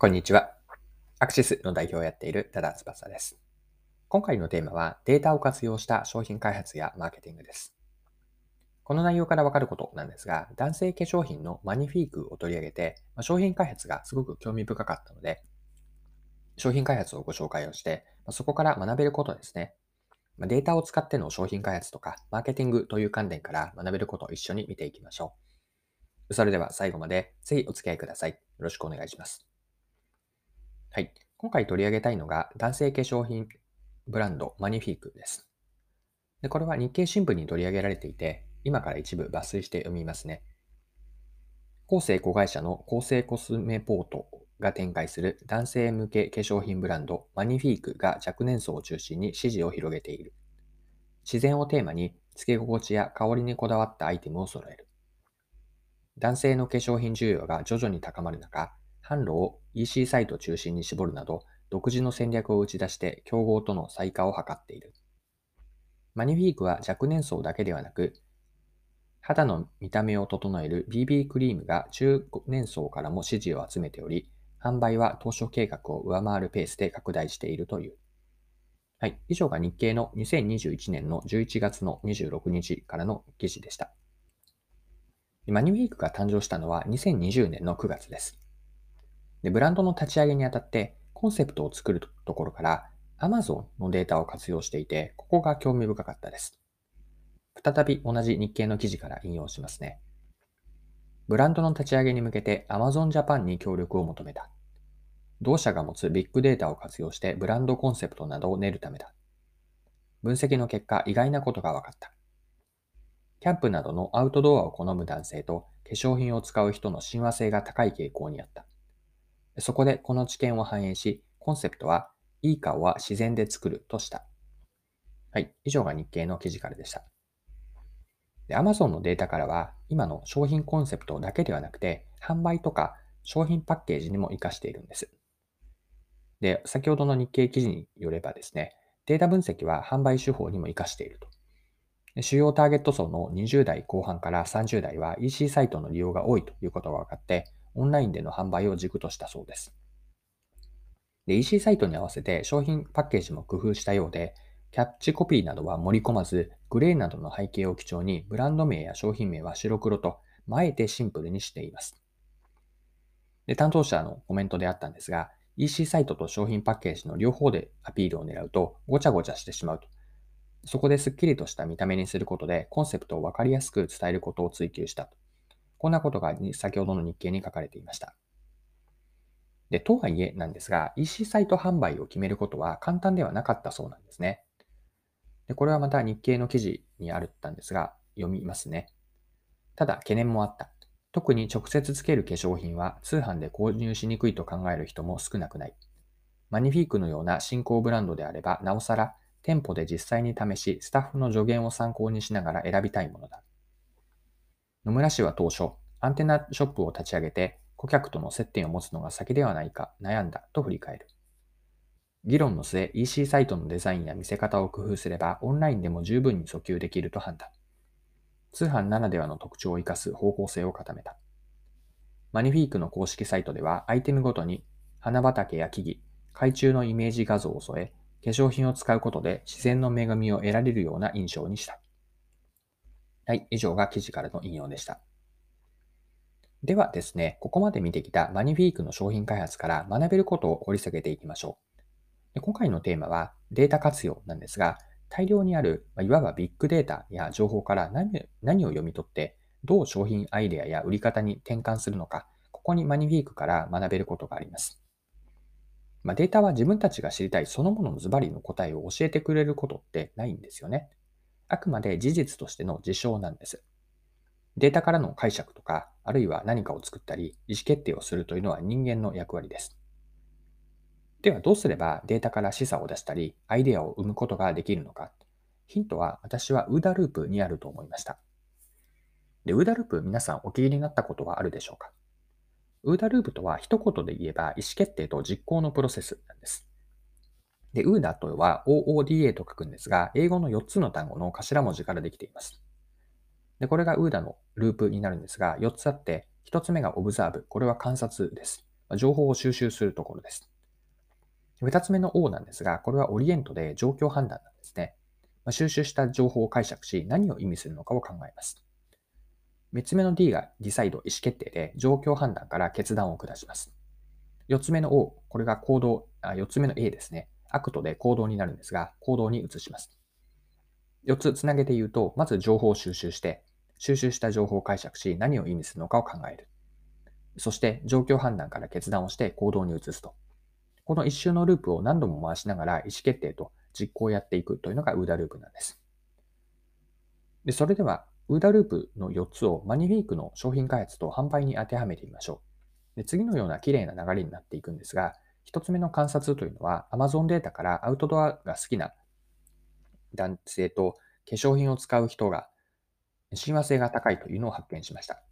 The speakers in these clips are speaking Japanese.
こんにちは。アクシスの代表をやっている多田翼です。今回のテーマはデータを活用した商品開発やマーケティングです。この内容からわかることなんですが、男性化粧品のマニフィークを取り上げて、商品開発がすごく興味深かったので、商品開発をご紹介をして、そこから学べることですね。データを使っての商品開発とか、マーケティングという観点から学べることを一緒に見ていきましょう。それでは最後までぜひお付き合いください。よろしくお願いします。はい。今回取り上げたいのが男性化粧品ブランドマニフィークです。でこれは日経新聞に取り上げられていて、今から一部抜粋して読みますね。厚生子会社の厚生コスメポートが展開する男性向け化粧品ブランドマニフィークが若年層を中心に支持を広げている。自然をテーマに付け心地や香りにこだわったアイテムを揃える。男性の化粧品需要が徐々に高まる中、販路を EC サイト中心に絞るなど、独自の戦略を打ち出して競合との再化を図っている。マニフィークは若年層だけではなく、肌の見た目を整える BB クリームが中年層からも支持を集めており、販売は当初計画を上回るペースで拡大しているという。はい。以上が日経の2021年の11月の26日からの記事でした。マニフィークが誕生したのは2020年の9月です。で、ブランドの立ち上げにあたって、コンセプトを作るところから、Amazon のデータを活用していて、ここが興味深かったです。再び同じ日経の記事から引用しますね。ブランドの立ち上げに向けて Amazon Japan に協力を求めた。同社が持つビッグデータを活用してブランドコンセプトなどを練るためだ。分析の結果、意外なことが分かった。キャンプなどのアウトドアを好む男性と化粧品を使う人の親和性が高い傾向にあった。そこでこの知見を反映し、コンセプトは、いい顔は自然で作るとした。はい。以上が日経の記事からでした。で、Amazon のデータからは、今の商品コンセプトだけではなくて、販売とか商品パッケージにも活かしているんです。で、先ほどの日経記事によればですね、データ分析は販売手法にも活かしていると。主要ターゲット層の20代後半から30代は EC サイトの利用が多いということが分かって、オンラインでの販売を軸としたそうです。で、EC サイトに合わせて商品パッケージも工夫したようで、キャッチコピーなどは盛り込まず、グレーなどの背景を基調にブランド名や商品名は白黒と、あえてシンプルにしています。で、担当者のコメントであったんですが、EC サイトと商品パッケージの両方でアピールを狙うとごちゃごちゃしてしまうと。そこですっきりとした見た目にすることでコンセプトをわかりやすく伝えることを追求したと。こんなことが先ほどの日経に書かれていました。で、とはいえなんですが、EC サイト販売を決めることは簡単ではなかったそうなんですね。でこれはまた日経の記事にあるったんですが、読みますね。ただ、懸念もあった。特に直接つける化粧品は通販で購入しにくいと考える人も少なくない。マニフィークのような新興ブランドであれば、なおさら店舗で実際に試し、スタッフの助言を参考にしながら選びたいものだ。野村氏は当初、アンテナショップを立ち上げて、顧客との接点を持つのが先ではないか悩んだと振り返る。議論の末、EC サイトのデザインや見せ方を工夫すれば、オンラインでも十分に訴求できると判断。通販ならではの特徴を生かす方向性を固めた。マニフィークの公式サイトでは、アイテムごとに花畑や木々、海中のイメージ画像を添え、化粧品を使うことで自然の恵みを得られるような印象にした。はい、以上が記事からの引用でした。ではですね、ここまで見てきたマニフィークの商品開発から学べることを掘り下げていきましょう。で今回のテーマはデータ活用なんですが、大量にある、いわばビッグデータや情報から何を読み取って、どう商品アイデアや売り方に転換するのか、ここにマニフィークから学べることがあります。まあ、データは自分たちが知りたいそのもののズバリの答えを教えてくれることってないんですよね。あくまで事実としての事象なんです。データからの解釈とか、あるいは何かを作ったり、意思決定をするというのは人間の役割です。ではどうすればデータから示唆を出したり、アイデアを生むことができるのか。ヒントは私はウーダループにあると思いました。で、ウーダループ皆さんお聞きになったことはあるでしょうか？ウーダループとは一言で言えば意思決定と実行のプロセスなんです。で、ウーダとは OODA と書くんですが、英語の4つの単語の頭文字からできています。で、これがウーダのループになるんですが、4つあって、1つ目がオブザーブ。これは観察です。情報を収集するところです。二つ目の O なんですが、これは Orient で状況判断なんですね。収集した情報を解釈し、何を意味するのかを考えます。三つ目の D が Decide、意思決定で、状況判断から決断を下します。四つ目の O、これが行動、あ四つ目の A ですね。 Act で行動になるんですが、行動に移します。四つつなげて言うと、まず情報を収集して、収集した情報を解釈し、何を意味するのかを考える。そして、状況判断から決断をして行動に移すと。この一周のループを何度も回しながら意思決定と実行をやっていくというのがウーダループなんです。でそれでは、ウーダループの4つをマニフィークの商品開発と販売に当てはめてみましょう。で次のような綺麗な流れになっていくんですが、1つ目の観察というのは Amazon データからアウトドアが好きな男性と化粧品を使う人が親和性が高いというのを発見しました。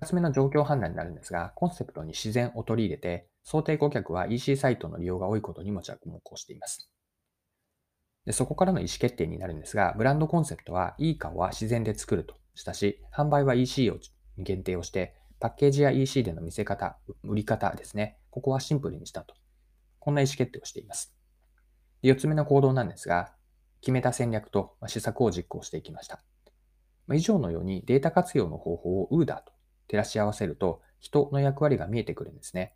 2つ目の状況判断になるんですが、コンセプトに自然を取り入れて、想定顧客は EC サイトの利用が多いことにも着目をしています。でそこからの意思決定になるんですが、ブランドコンセプトは、いい顔は自然で作るとしたし、販売は EC を限定をして、パッケージや EC での見せ方、売り方ですね。ここはシンプルにしたと。こんな意思決定をしています。4つ目の行動なんですが、決めた戦略と施策を実行していきました。以上のようにデータ活用の方法を UDA と照らし合わせると人の役割が見えてくるんですね。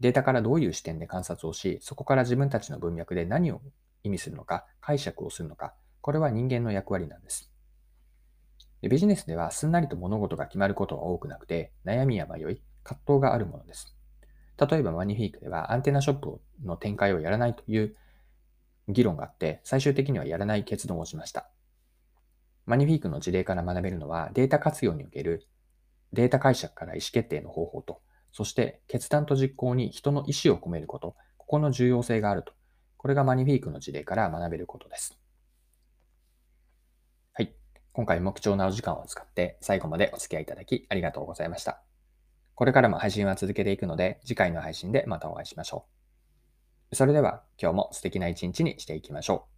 データからどういう視点で観察をし、そこから自分たちの文脈で何を意味するのか、解釈をするのか、これは人間の役割なんです。でビジネスではすんなりと物事が決まることは多くなくて、悩みや迷い、葛藤があるものです。例えばマニフィークではアンテナショップの展開をやらないという議論があって、最終的にはやらない決断をしました。マニフィークの事例から学べるのは、データ活用におけるデータ解釈から意思決定の方法と、そして決断と実行に人の意思を込めること、ここの重要性があると。これがマニフィークの事例から学べることです。今回も貴重なお時間を使って最後までお付き合いいただきありがとうございました。これからも配信は続けていくので、次回の配信でまたお会いしましょう。それでは今日も素敵な一日にしていきましょう。